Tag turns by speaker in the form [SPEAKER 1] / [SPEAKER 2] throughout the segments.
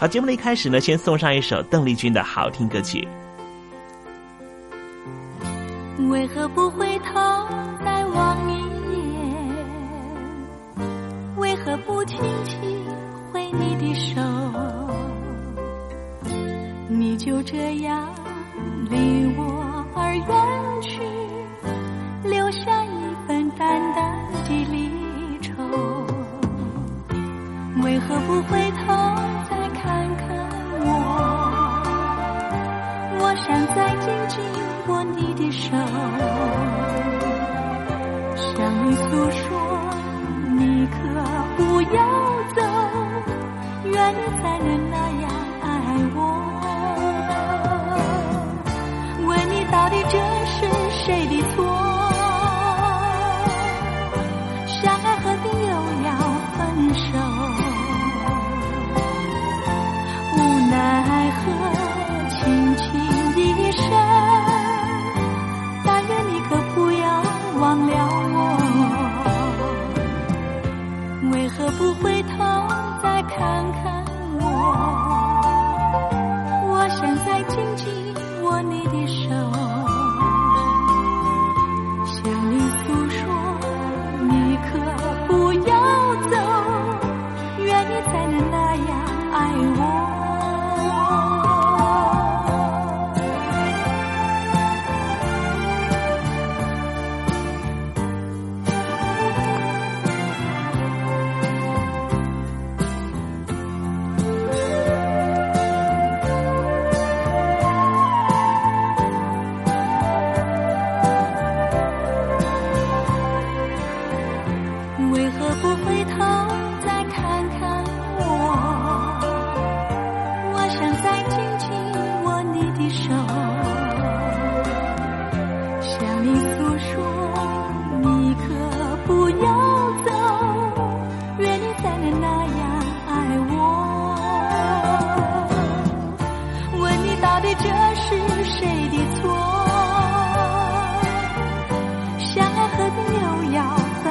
[SPEAKER 1] 好，节目的一开始呢，先送上一首邓丽君的好听歌曲。
[SPEAKER 2] 为何不回头再望一眼？为何不轻轻挥你的手？你就这样离我而远去，留下一份淡淡的离愁。为何不回头？愿你才能那样爱我。为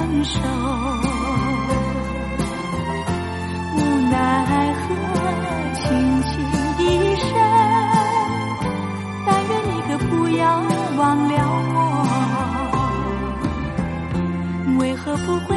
[SPEAKER 2] 分手？无奈何，轻轻一声，但愿你可不要忘了我。为何不回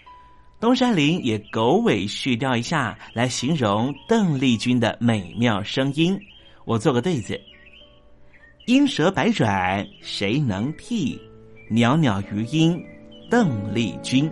[SPEAKER 1] 东山林也狗尾续貂一下，来形容邓丽君的美妙声音。我做个对子：莺舌百转谁能替？袅袅余音邓丽君。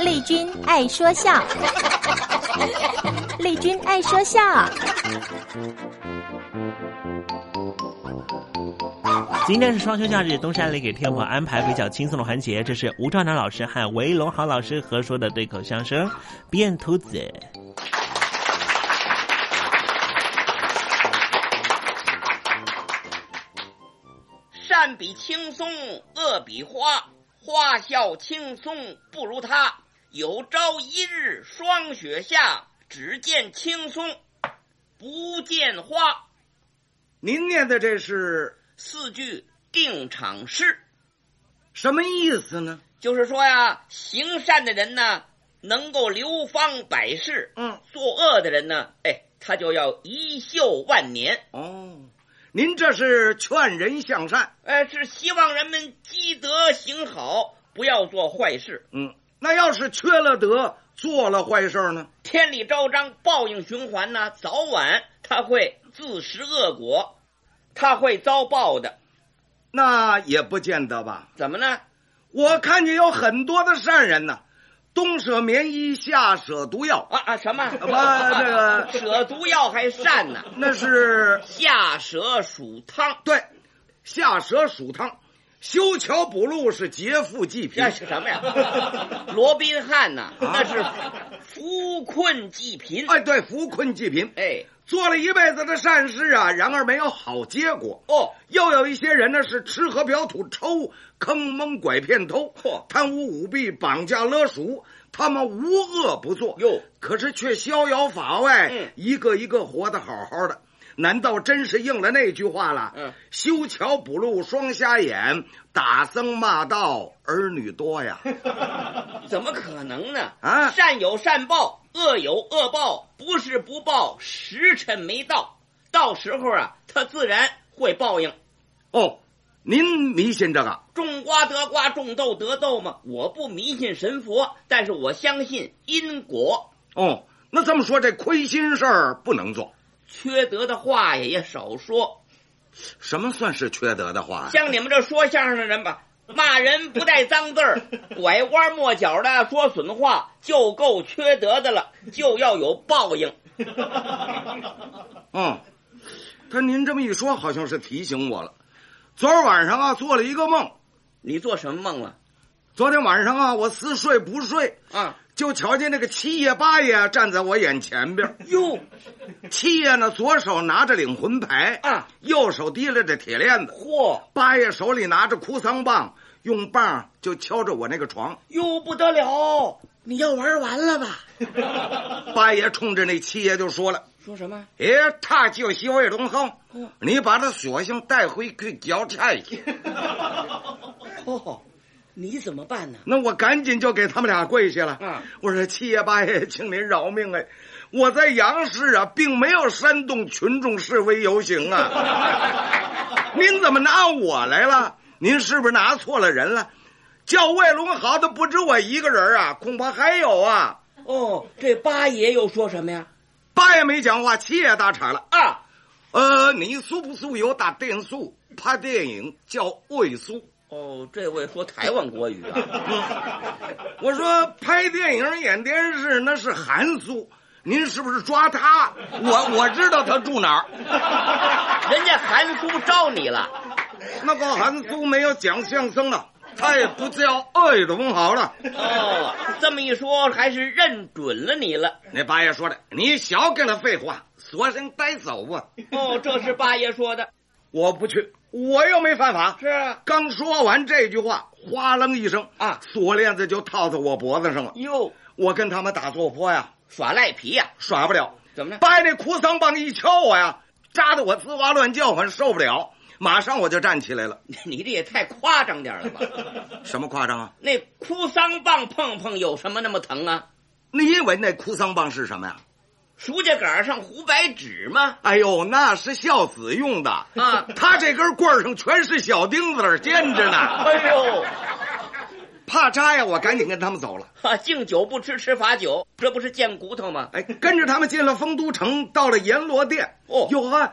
[SPEAKER 3] 丽君爱说笑，丽君爱说笑。
[SPEAKER 1] 今天是双休假日，东山里给天婆安排比较轻松的环节，这是吴兆南老师和韦龙豪老师合说的对口相声《变兔子》。
[SPEAKER 4] 善比轻松，恶比花。花笑青松不如他。有朝一日霜雪下，只见青松，不见花。
[SPEAKER 5] 您念的这是
[SPEAKER 4] 四句定场诗，
[SPEAKER 5] 什么意思呢？
[SPEAKER 4] 就是说呀，行善的人呢，能够流芳百世；
[SPEAKER 5] 嗯，
[SPEAKER 4] 作恶的人呢，哎，他就要一秀万年。
[SPEAKER 5] 哦，您这是劝人向善，
[SPEAKER 4] 哎，是希望人们积德行好，不要做坏事。
[SPEAKER 5] 嗯，那要是缺了德，做了坏事呢？
[SPEAKER 4] 天理昭彰，报应循环呢，早晚他会自食恶果，他会遭报的。
[SPEAKER 5] 那也不见得吧？
[SPEAKER 4] 怎么呢？
[SPEAKER 5] 我看见有很多的善人呢，东舍棉衣，夏舍毒药
[SPEAKER 4] 啊啊！什么？
[SPEAKER 5] 不，这个
[SPEAKER 4] 舍毒药还善呢？
[SPEAKER 5] 那是
[SPEAKER 4] 夏舍鼠汤。
[SPEAKER 5] 对，夏舍鼠汤。修桥补路是劫富济贫，
[SPEAKER 4] 那是什么呀？罗宾汉呐，那是扶困济贫。
[SPEAKER 5] 哎，对，扶困济贫。
[SPEAKER 4] 哎，
[SPEAKER 5] 做了一辈子的善事啊，然而没有好结果。
[SPEAKER 4] 哦，
[SPEAKER 5] 又有一些人呢，是吃喝嫖赌抽，坑蒙拐骗偷，
[SPEAKER 4] 嚯，
[SPEAKER 5] 贪污舞弊，绑架勒赎，他们无恶不作。
[SPEAKER 4] 哟，
[SPEAKER 5] 可是却逍遥法外，
[SPEAKER 4] 嗯，
[SPEAKER 5] 一个一个活得好好的。难道真是应了那句话了？
[SPEAKER 4] 嗯，
[SPEAKER 5] 修桥补路双瞎眼，打僧骂道儿女多呀。
[SPEAKER 4] 怎么可能呢？
[SPEAKER 5] 啊，
[SPEAKER 4] 善有善报，恶有恶报，不是不报，时辰没到，到时候啊，他自然会报应。
[SPEAKER 5] 哦，您迷信这个？
[SPEAKER 4] 种瓜得瓜，种豆得豆嘛？我不迷信神佛，但是我相信因果。
[SPEAKER 5] 哦，那这么说，这亏心事儿不能做。
[SPEAKER 4] 缺德的话也也少说。
[SPEAKER 5] 什么算是缺德的话？
[SPEAKER 4] 像你们这说相声的人吧，骂人不带脏字儿，拐弯抹角的说损话，就够缺德的了，就要有报应。
[SPEAKER 5] 嗯，他您这么一说，好像是提醒我了。昨儿晚上啊，做了一个梦。
[SPEAKER 4] 你做什么梦了？
[SPEAKER 5] 昨天晚上啊，我似睡不睡
[SPEAKER 4] 啊。
[SPEAKER 5] 就瞧见那个七爷八爷站在我眼前边
[SPEAKER 4] 哟，
[SPEAKER 5] 七爷呢左手拿着领魂牌
[SPEAKER 4] 啊，
[SPEAKER 5] 右手提拉着铁链子。
[SPEAKER 4] 嚯！
[SPEAKER 5] 八爷手里拿着哭丧棒，用棒就敲着我那个床。
[SPEAKER 4] 哟，不得了！你要玩完了吧？
[SPEAKER 5] 八爷冲着那七爷就说了：“
[SPEAKER 4] 说什么？
[SPEAKER 5] 哎，他就是魏龙恒，你把他索性带回去交差去。”
[SPEAKER 4] 哦。你怎么办呢？
[SPEAKER 5] 那我赶紧就给他们俩跪下了。
[SPEAKER 4] 啊，
[SPEAKER 5] 我说七爷八爷，请您饶命哎！我在杨氏啊，并没有煽动群众示威游行啊。您怎么拿我来了？您是不是拿错了人了？叫魏龙豪的不止我一个人啊，恐怕还有啊。
[SPEAKER 4] 哦，这八爷又说什么呀？
[SPEAKER 5] 八爷没讲话，七爷打岔了
[SPEAKER 4] 啊。
[SPEAKER 5] 呃，你素不素有打电素拍电影叫魏素？
[SPEAKER 4] 哦，这位说台湾国语啊！
[SPEAKER 5] 我说拍电影演电视那是韩苏，您是不是抓他？我我知道他住哪
[SPEAKER 4] 儿。人家韩苏招你了，
[SPEAKER 5] 那个韩苏没有讲相声的，他也不叫魏龙好了。
[SPEAKER 4] 哦，这么一说，还是认准了你了。
[SPEAKER 5] 那八爷说的，你少跟他废话，索性带走吧。
[SPEAKER 4] 哦，这是八爷说的，
[SPEAKER 5] 我不去。我又没犯法，
[SPEAKER 4] 是啊。
[SPEAKER 5] 刚说完这句话，哗楞一声
[SPEAKER 4] 啊，
[SPEAKER 5] 锁链子就套在我脖子上了。
[SPEAKER 4] 哟，
[SPEAKER 5] 我跟他们打坐坡呀，
[SPEAKER 4] 耍赖皮呀，
[SPEAKER 5] 耍不了。
[SPEAKER 4] 怎么着？
[SPEAKER 5] 掰那哭丧棒一敲我呀，扎得我吱哇乱叫唤，受不了。马上我就站起来了。
[SPEAKER 4] 你这也太夸张点了吧？
[SPEAKER 5] 什么夸张啊？
[SPEAKER 4] 那哭丧棒碰碰有什么那么疼啊？
[SPEAKER 5] 你以为那哭丧棒是什么呀？
[SPEAKER 4] 书架杆上糊白纸吗？
[SPEAKER 5] 哎呦，那是孝子用的
[SPEAKER 4] 啊！
[SPEAKER 5] 他这根棍上全是小钉子，尖着呢。
[SPEAKER 4] 哎呦，
[SPEAKER 5] 怕扎呀！我赶紧跟他们走了。
[SPEAKER 4] 啊，敬酒不吃吃罚酒，这不是贱骨头吗？
[SPEAKER 5] 哎，跟着他们进了丰都城，到了阎罗殿。
[SPEAKER 4] 哦，
[SPEAKER 5] 哟呵，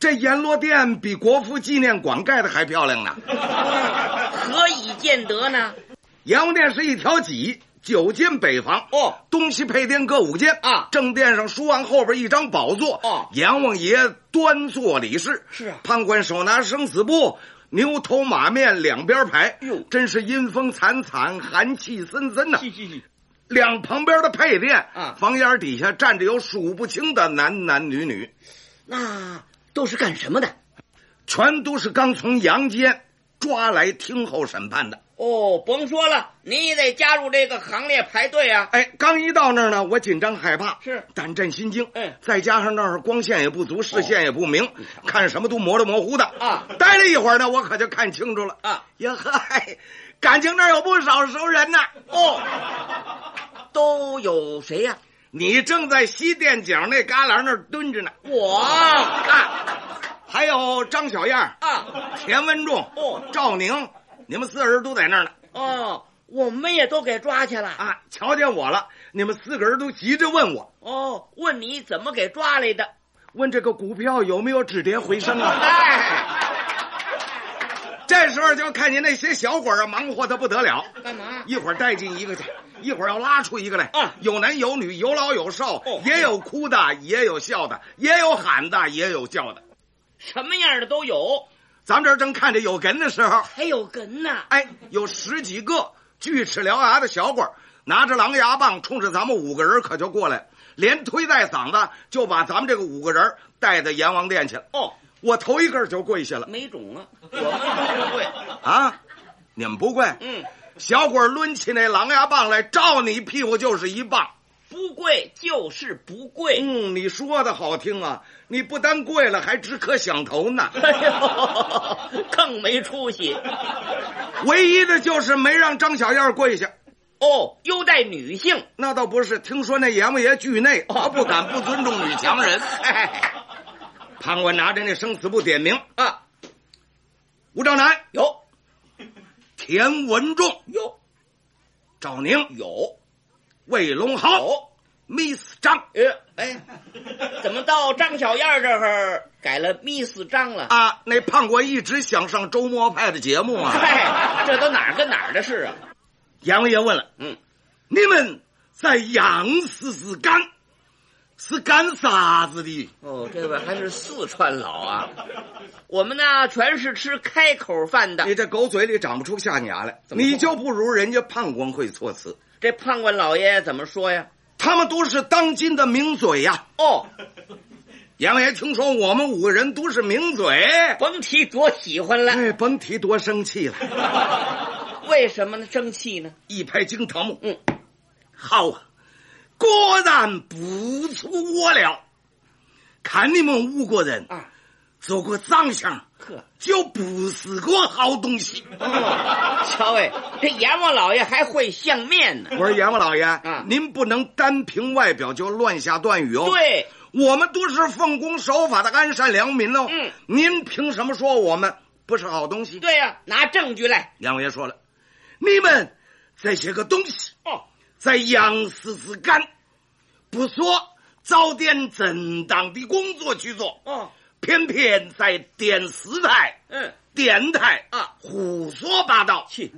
[SPEAKER 5] 这阎罗殿比国父纪念馆盖的还漂亮呢。
[SPEAKER 4] 何以见得呢？
[SPEAKER 5] 阎王殿是一条脊。九间北房
[SPEAKER 4] 哦，
[SPEAKER 5] 东西配殿各五间
[SPEAKER 4] 啊。
[SPEAKER 5] 正殿上书案后边一张宝座
[SPEAKER 4] 哦，
[SPEAKER 5] 阎王爷端坐理事。
[SPEAKER 4] 是啊，
[SPEAKER 5] 判官手拿生死簿，牛头马面两边排。
[SPEAKER 4] 哟，
[SPEAKER 5] 真是阴风惨惨，寒气森森呐。两旁边的配殿
[SPEAKER 4] 啊，
[SPEAKER 5] 房檐底下站着有数不清的男男女女，
[SPEAKER 4] 那都是干什么的？
[SPEAKER 5] 全都是刚从阳间抓来听候审判的。
[SPEAKER 4] 哦，甭说了，你也得加入这个行列排队啊！
[SPEAKER 5] 哎，刚一到那儿呢，我紧张害怕，
[SPEAKER 4] 是
[SPEAKER 5] 胆战心惊。
[SPEAKER 4] 嗯，
[SPEAKER 5] 再加上那儿光线也不足，视线也不明，
[SPEAKER 4] 哦、
[SPEAKER 5] 看什么都模模模糊的
[SPEAKER 4] 啊。
[SPEAKER 5] 待了一会儿呢，我可就看清楚了
[SPEAKER 4] 啊！
[SPEAKER 5] 呀嗨，感情那儿有不少熟人呢。
[SPEAKER 4] 哦，都有谁呀、啊？
[SPEAKER 5] 你正在西店角那旮旯那儿蹲着呢。
[SPEAKER 4] 我啊，
[SPEAKER 5] 还有张小燕
[SPEAKER 4] 啊，
[SPEAKER 5] 田文仲
[SPEAKER 4] 哦，
[SPEAKER 5] 赵宁。你们四个人都在那儿呢。
[SPEAKER 4] 哦，我们也都给抓去了
[SPEAKER 5] 啊！瞧见我了，你们四个人都急着问我，
[SPEAKER 4] 哦，问你怎么给抓来的？
[SPEAKER 5] 问这个股票有没有止跌回升啊？
[SPEAKER 4] 哎，
[SPEAKER 5] 这时候就看见那些小伙儿啊，忙活的不得了，
[SPEAKER 4] 干嘛？
[SPEAKER 5] 一会儿带进一个去，一会儿要拉出一个来，
[SPEAKER 4] 啊
[SPEAKER 5] 有男有女，有老有少，
[SPEAKER 4] 哦
[SPEAKER 5] 也有哭的，也有笑的，也有喊的，也有叫的。
[SPEAKER 4] 什么样的都有，
[SPEAKER 5] 咱们这儿正看着有根的时候，
[SPEAKER 4] 还有根呢。
[SPEAKER 5] 哎，有十几个锯齿獠牙的小鬼儿，拿着狼牙棒，冲着咱们五个人可就过来，连推带搡的就把咱们这个五个人带到阎王殿去了。
[SPEAKER 4] 哦，
[SPEAKER 5] 我头一个就跪下了
[SPEAKER 4] 没种啊，我们不跪。
[SPEAKER 5] 啊！你们不跪？
[SPEAKER 4] 嗯，
[SPEAKER 5] 小鬼抡起那狼牙棒来，照你屁股就是一棒。
[SPEAKER 4] 不跪就是不跪。
[SPEAKER 5] 嗯，你说的好听啊！你不单跪了，还只可响头呢。
[SPEAKER 4] 哎呦，更没出息。
[SPEAKER 5] 唯一的就是没让张小燕跪下。
[SPEAKER 4] 哦，优待女性。
[SPEAKER 5] 那倒不是，听说那阎王爷惧内，他不敢不尊重女强人。
[SPEAKER 4] 哎，
[SPEAKER 5] 判官拿着那生死簿点名
[SPEAKER 4] 啊，
[SPEAKER 5] 吴兆南
[SPEAKER 4] 有
[SPEAKER 5] 田文仲
[SPEAKER 4] 有
[SPEAKER 5] 赵宁
[SPEAKER 4] 有
[SPEAKER 5] 魏龙豪
[SPEAKER 4] 有。
[SPEAKER 5] Miss 张
[SPEAKER 4] 呃，哎，怎么到张小燕这儿改了 Miss 张了？
[SPEAKER 5] 啊，那胖官一直想上周末派的节目啊。
[SPEAKER 4] 嗨，这都哪儿跟哪儿的事啊？
[SPEAKER 5] 阎王爷问了，
[SPEAKER 4] 嗯，
[SPEAKER 5] 你们在杨氏是干是干啥子的？
[SPEAKER 4] 哦，这位还是四川佬啊。我们呢，全是吃开口饭的。
[SPEAKER 5] 你这狗嘴里长不出象牙来，你就不如人家胖官会措辞。
[SPEAKER 4] 这判官老爷怎么说呀？
[SPEAKER 5] 他们都是当今的名嘴呀、
[SPEAKER 4] 哦，
[SPEAKER 5] 阎王爷听说我们五个人都是名嘴，
[SPEAKER 4] 甭提多喜欢了。
[SPEAKER 5] 哎，甭提多生气了。
[SPEAKER 4] 为什么呢？生气呢？
[SPEAKER 5] 一拍惊堂木，
[SPEAKER 4] 嗯，
[SPEAKER 5] 好啊，果然不出我料。看你们五个人
[SPEAKER 4] 啊，
[SPEAKER 5] 这个长相
[SPEAKER 4] 呵，
[SPEAKER 5] 就不是个好东西。
[SPEAKER 4] 哦，瞧哎，这阎王老爷还会相面呢。
[SPEAKER 5] 我说阎王老爷
[SPEAKER 4] 啊
[SPEAKER 5] 您不能单凭外表就乱下断语哦。，
[SPEAKER 4] 对，
[SPEAKER 5] 我们都是奉公守法的安善良民哦。
[SPEAKER 4] 嗯，
[SPEAKER 5] 您凭什么说我们不是好东西？
[SPEAKER 4] 对呀、拿证据来。
[SPEAKER 5] 阎王爷说了，你们这些个东西
[SPEAKER 4] 哦，
[SPEAKER 5] 在杨氏之干，不说找点正当的工作去做，
[SPEAKER 4] 哦，
[SPEAKER 5] 偏偏在电视台、
[SPEAKER 4] 嗯，
[SPEAKER 5] 电台
[SPEAKER 4] 啊
[SPEAKER 5] 胡说八道，
[SPEAKER 4] 去，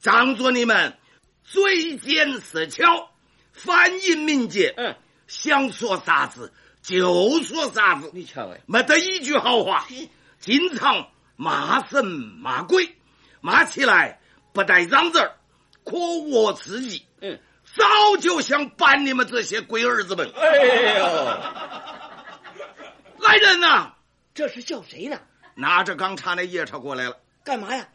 [SPEAKER 5] 仗着你们嘴尖舌巧，反应敏捷，
[SPEAKER 4] 嗯，
[SPEAKER 5] 想说啥子就说啥子，
[SPEAKER 4] 你瞧哎，
[SPEAKER 5] 没得一句好话，经常骂神骂鬼，骂起来不带脏字儿，可恶刺激。
[SPEAKER 4] 嗯，
[SPEAKER 5] 早就想办你们这些龟儿子们。
[SPEAKER 4] 哎呦，
[SPEAKER 5] 来人呐，
[SPEAKER 4] 这是叫谁呢？
[SPEAKER 5] 拿着钢叉那夜叉过来了，
[SPEAKER 4] 干嘛呀？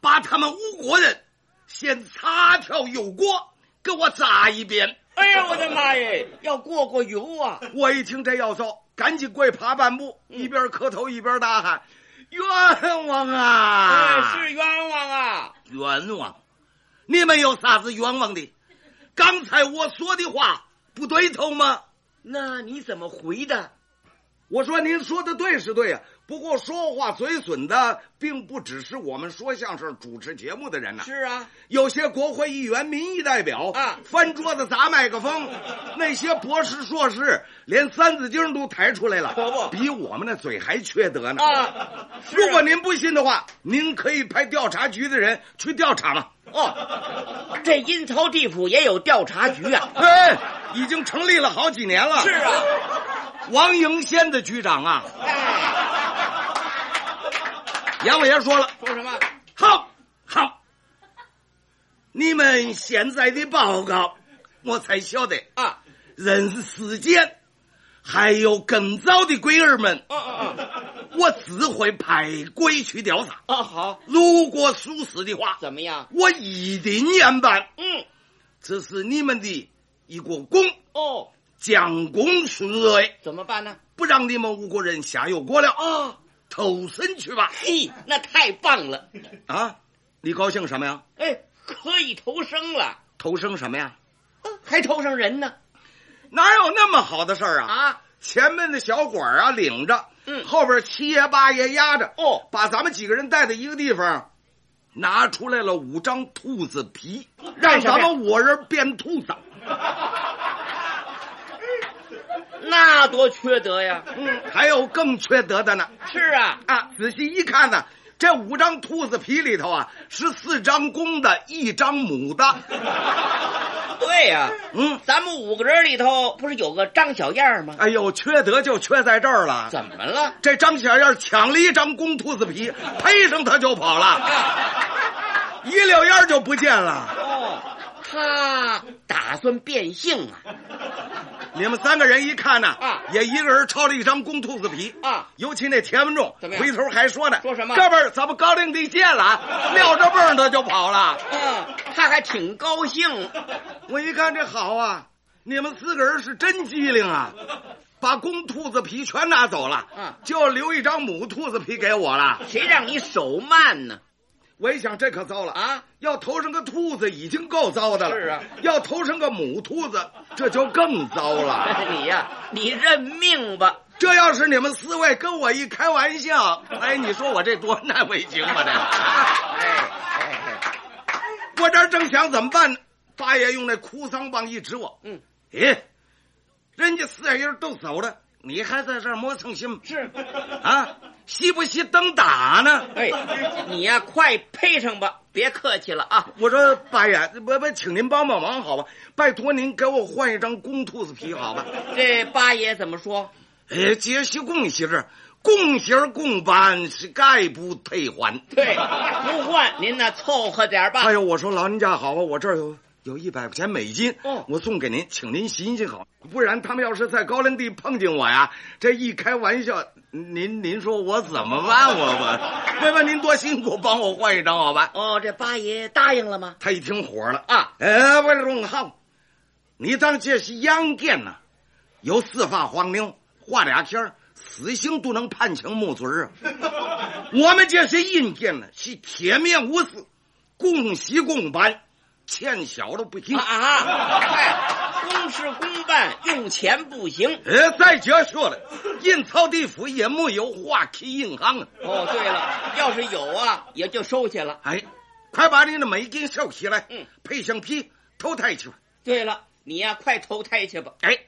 [SPEAKER 5] 把他们五国人先擦条油锅，给我炸一遍。
[SPEAKER 4] 哎呀，我的妈耶，要过过油啊！
[SPEAKER 5] 我一听这要糟，赶紧跪爬半步，一边磕头一边大喊：“冤枉啊！
[SPEAKER 4] 哎，是冤枉啊！
[SPEAKER 5] 冤枉！你们有啥子冤枉的？刚才我说的话不对头吗？
[SPEAKER 4] 那你怎么回的？
[SPEAKER 5] 我说您说的对是对呀、不过说话嘴损的，并不只是我们说相声、主持节目的人呐、
[SPEAKER 4] 是啊，
[SPEAKER 5] 有些国会议员、民意代表
[SPEAKER 4] 啊。
[SPEAKER 5] 翻桌子砸麦克风，那些博士、硕士连三字经都抬出来了，
[SPEAKER 4] 可不。
[SPEAKER 5] 比我们那嘴还缺德呢。
[SPEAKER 4] 啊，
[SPEAKER 5] 如果您不信的话，您可以派调查局的人去调查嘛。
[SPEAKER 4] 哦，这阴曹地府也有调查局啊。
[SPEAKER 5] 哎，已经成立了好几年了。
[SPEAKER 4] 是啊，
[SPEAKER 5] 王迎仙的局长啊，
[SPEAKER 4] 哎，
[SPEAKER 5] 阎王爷说了，
[SPEAKER 4] 说什么？
[SPEAKER 5] 好，好，你们现在的报告，我才晓得。
[SPEAKER 4] 啊，
[SPEAKER 5] 人世间还有更早的鬼儿们，
[SPEAKER 4] 嗯嗯嗯，
[SPEAKER 5] 我自会派鬼去调查。
[SPEAKER 4] 啊好，
[SPEAKER 5] 如果属实的话，
[SPEAKER 4] 怎么样？
[SPEAKER 5] 我一定严办。
[SPEAKER 4] 嗯，
[SPEAKER 5] 这是你们的一个功，
[SPEAKER 4] 哦，
[SPEAKER 5] 将功赎罪，
[SPEAKER 4] 怎么办呢？
[SPEAKER 5] 不让你们吴国人下油锅了。
[SPEAKER 4] 啊，
[SPEAKER 5] 投身去吧！
[SPEAKER 4] 嘿，那太棒了！
[SPEAKER 5] 啊，你高兴什么呀？
[SPEAKER 4] 哎，可以投生了，
[SPEAKER 5] 投生什么呀？
[SPEAKER 4] 啊还投上人呢？
[SPEAKER 5] 哪有那么好的事儿啊？
[SPEAKER 4] 啊，
[SPEAKER 5] 前面的小管儿啊领着，
[SPEAKER 4] 嗯
[SPEAKER 5] 后边七爷八爷压着，
[SPEAKER 4] 哦，
[SPEAKER 5] 把咱们几个人带到一个地方，拿出来了五张兔子皮，让咱们五人变兔子。
[SPEAKER 4] 那多缺德呀！
[SPEAKER 5] 嗯，还有更缺德的呢。
[SPEAKER 4] 是啊，
[SPEAKER 5] 啊，仔细一看呢，这五张兔子皮里头啊，是四张公的，一张母的。
[SPEAKER 4] 对呀、
[SPEAKER 5] 嗯，
[SPEAKER 4] 咱们五个人里头不是有个张小燕吗？
[SPEAKER 5] 哎呦，缺德就缺在这儿了。
[SPEAKER 4] 怎么了？
[SPEAKER 5] 这张小燕抢了一张公兔子皮，呸上他就跑了，一溜烟就不见了。
[SPEAKER 4] 哦，他打算变性啊？
[SPEAKER 5] 你们三个人一看呢，
[SPEAKER 4] 啊
[SPEAKER 5] 也一个人抄了一张公兔子皮
[SPEAKER 4] 啊
[SPEAKER 5] 尤其那田文仲
[SPEAKER 4] 怎么
[SPEAKER 5] 回头还说呢，
[SPEAKER 4] 说什么
[SPEAKER 5] 哥们儿，咱们高陵地见了啊，撂着蹦儿他就跑了。
[SPEAKER 4] 嗯，他还挺高兴。
[SPEAKER 5] 我一看这好啊，你们四个人是真机灵啊，把公兔子皮全拿走了，
[SPEAKER 4] 嗯
[SPEAKER 5] 就留一张母兔子皮给我了。
[SPEAKER 4] 谁让你手慢呢？
[SPEAKER 5] 我一想，这可糟了
[SPEAKER 4] 啊！
[SPEAKER 5] 要投上个兔子已经够糟的了，
[SPEAKER 4] 是啊
[SPEAKER 5] 要投上个母兔子，这就更糟了。
[SPEAKER 4] 你呀，你认命吧。
[SPEAKER 5] 这要是你们四位跟我一开玩笑，哎，你说我这多难为情啊！这个，
[SPEAKER 4] 哎哎
[SPEAKER 5] 我这儿正想怎么办呢，八爷用那哭丧棒一指我，
[SPEAKER 4] 嗯，
[SPEAKER 5] 咦，人家四人都走了，你还在这儿磨蹭心？
[SPEAKER 4] 是
[SPEAKER 5] 啊，惜不惜灯打呢？
[SPEAKER 4] 哎，你呀，快配上吧，别客气了啊。
[SPEAKER 5] 我说八爷，不不请您帮帮忙好吧？拜托您给我换一张公兔子皮好吧？
[SPEAKER 4] 这八爷怎么说？
[SPEAKER 5] 哎，这是公喜儿，公喜儿公办是概不退还。
[SPEAKER 4] 对，不换您呢凑合点吧。
[SPEAKER 5] 哎呦，我说老人家好啊，我这儿有有一百块钱美金，
[SPEAKER 4] 哦
[SPEAKER 5] 我送给您，请您行行好，不然他们要是在高粱地碰见我呀，这一开玩笑，您您说我怎么办？我我，问问您多辛苦，帮我换一张好吧？
[SPEAKER 4] 哦，这八爷答应了吗？
[SPEAKER 5] 他一听火了
[SPEAKER 4] 啊，
[SPEAKER 5] 哎，我说好，你当这是阳间呐，有四发黄牛画俩签儿死刑都能判请木嘴儿啊。我们这是阴间呢，是铁面无私，公喜公办，欠小的不行
[SPEAKER 4] 啊 公事公办，用钱不行。
[SPEAKER 5] 呃，再者说了，印钞地府也没有花旗银行啊。
[SPEAKER 4] 哦，对了，要是有啊，也就收下了。
[SPEAKER 5] 哎，快把你的美金收起来，
[SPEAKER 4] 嗯，
[SPEAKER 5] 配上皮投胎去吧。
[SPEAKER 4] 对了，你呀，快投胎去吧。
[SPEAKER 5] 哎，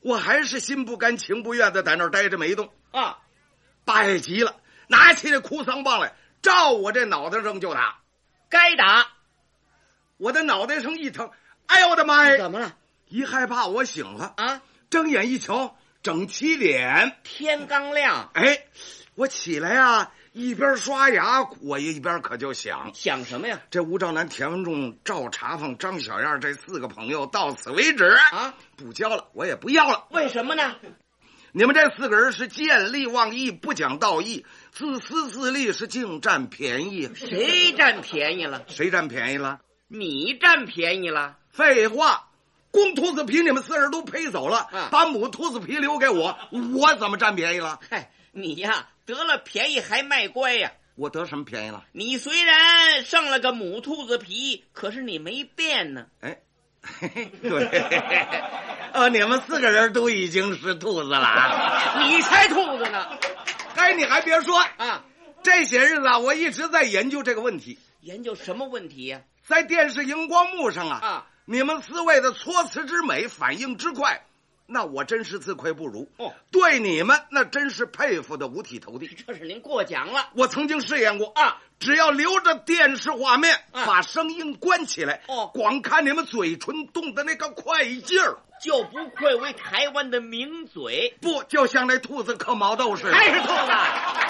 [SPEAKER 5] 我还是心不甘情不愿的在那儿待着没动。
[SPEAKER 4] 啊，
[SPEAKER 5] 八爷急了，拿起这哭丧棒来，照我这脑袋上就打。
[SPEAKER 4] 该打。
[SPEAKER 5] 我的脑袋上一疼，哎呦我的妈呀！
[SPEAKER 4] 怎么了？
[SPEAKER 5] 一害怕我醒了
[SPEAKER 4] 啊，
[SPEAKER 5] 睁眼一瞧，整齐脸，
[SPEAKER 4] 天刚亮。
[SPEAKER 5] 哎，我起来啊，一边刷牙，我一边可就想
[SPEAKER 4] 想什么呀？
[SPEAKER 5] 这吴兆南、田文仲、赵茶凤、张小燕这四个朋友到此为止
[SPEAKER 4] 啊！
[SPEAKER 5] 不交了，我也不要了。
[SPEAKER 4] 为什么呢？
[SPEAKER 5] 你们这四个人是见利忘义，不讲道义，自私自利，是净占便宜。
[SPEAKER 4] 谁占便宜了？
[SPEAKER 5] 谁占便宜了？
[SPEAKER 4] 你占便宜了。
[SPEAKER 5] 废话，公兔子皮你们四人都赔走了，
[SPEAKER 4] 啊、
[SPEAKER 5] 把母兔子皮留给我，我怎么占便宜了？
[SPEAKER 4] 嗨，你呀得了便宜还卖乖呀！
[SPEAKER 5] 我得什么便宜了？
[SPEAKER 4] 你虽然剩了个母兔子皮，可是你没变呢。
[SPEAKER 5] 哎。对，呃，你们四个人都已经是兔子了啊！
[SPEAKER 4] 你才兔子呢！
[SPEAKER 5] 哎，你还别说
[SPEAKER 4] 啊，
[SPEAKER 5] 这些日子啊，我一直在研究这个问题。
[SPEAKER 4] 研究什么问题呀、
[SPEAKER 5] 啊？在电视荧光幕上啊，
[SPEAKER 4] 啊，
[SPEAKER 5] 你们四位的措辞之美，反应之快，那我真是自愧不如。
[SPEAKER 4] 哦，
[SPEAKER 5] 对你们那真是佩服的五体投地。
[SPEAKER 4] 这是您过奖了。
[SPEAKER 5] 我曾经试验过
[SPEAKER 4] 啊。
[SPEAKER 5] 只要留着电视画面，
[SPEAKER 4] 啊、
[SPEAKER 5] 把声音关起来，
[SPEAKER 4] 哦，
[SPEAKER 5] 光看你们嘴唇动的那个快劲儿，
[SPEAKER 4] 就不愧为台湾的名嘴。
[SPEAKER 5] 不，就像那兔子嗑毛豆似的。
[SPEAKER 4] 还是兔子。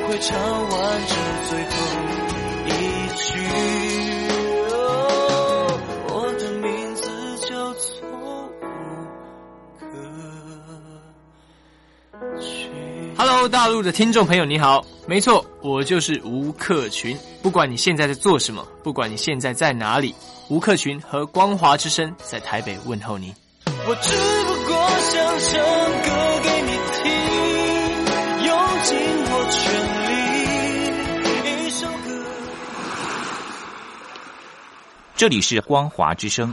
[SPEAKER 6] 会唱完这最后一句。我的名字叫做。
[SPEAKER 7] Hello，大陆的听众朋友，你好，没错，我就是吴克群。不管你现在在做什么，不管你现在在哪里，吴克群和光华之声在台北问候你。
[SPEAKER 6] 我只不过想唱
[SPEAKER 8] 这里是光华之声。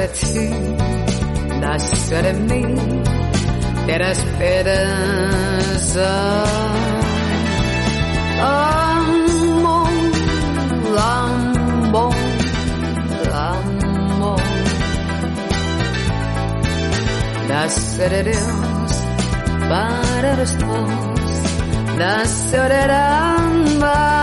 [SPEAKER 9] a ti, nascer a mim, ter a esperança. Amor, amor, amor. Nasceremos para os bons, nascerão para